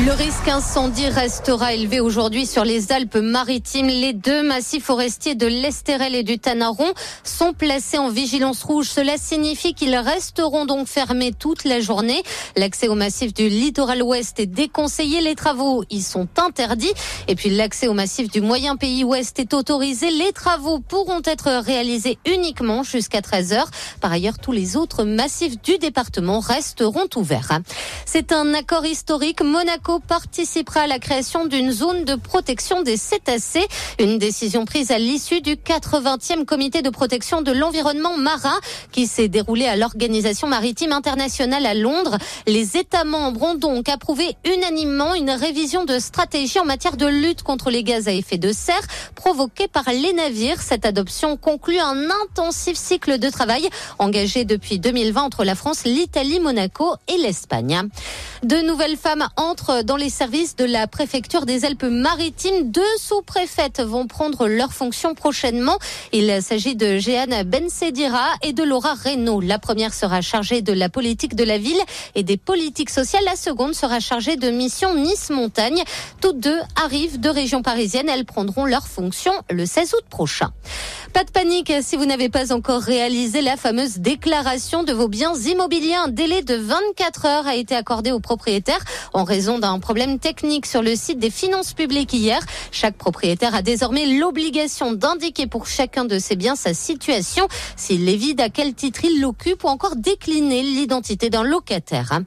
Le risque incendie restera élevé aujourd'hui sur les Alpes-Maritimes. Les deux massifs forestiers de l'Estérel et du Tanaron sont placés en vigilance rouge. Cela signifie qu'ils resteront donc fermés toute la journée. L'accès au massif du littoral ouest est déconseillé. Les travaux y sont interdits. Et puis l'accès au massif du moyen pays ouest est autorisé. Les travaux pourront être réalisés uniquement jusqu'à 13 heures. Par ailleurs, tous les autres massifs du département resteront ouverts. C'est un accord historique. Participera à la création d'une zone de protection des cétacés. Une décision prise à l'issue du 80e comité de protection de l'environnement marin qui s'est déroulé à l'Organisation maritime internationale à Londres. Les États membres ont donc approuvé unanimement une révision de stratégie en matière de lutte contre les gaz à effet de serre provoqués par les navires. Cette adoption conclut un intensif cycle de travail engagé depuis 2020 entre la France, l'Italie, Monaco et l'Espagne. De nouvelles femmes entrent dans les services de la préfecture des Alpes-Maritimes. Deux sous-préfètes vont prendre leurs fonctions prochainement. Il s'agit de Jeanne Bensedira et de Laura Reynaud. La première sera chargée de la politique de la ville et des politiques sociales. La seconde sera chargée de mission Nice-Montagne. Toutes deux arrivent de région parisienne. Elles prendront leurs fonctions le 16 août prochain. Pas de panique si vous n'avez pas encore réalisé la fameuse déclaration de vos biens immobiliers. Un délai de 24 heures a été accordé aux propriétaires en raison d'un problème technique sur le site des finances publiques hier. Chaque propriétaire a désormais l'obligation d'indiquer pour chacun de ses biens sa situation, s'il est vide, à quel titre il l'occupe ou encore décliner l'identité d'un locataire.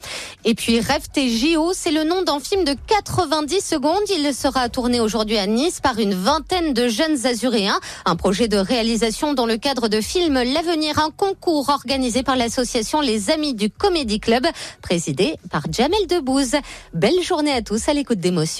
Et puis Rêve TJO, c'est le nom d'un film de 90 secondes. Il sera tourné aujourd'hui à Nice par une vingtaine de jeunes azuréens. Un projet de réalisation dans le cadre de film L'avenir, un concours organisé par l'association Les Amis du Comédie Club, présidé par Jamel Debbouze. Journée à tous à l'écoute d'émotions.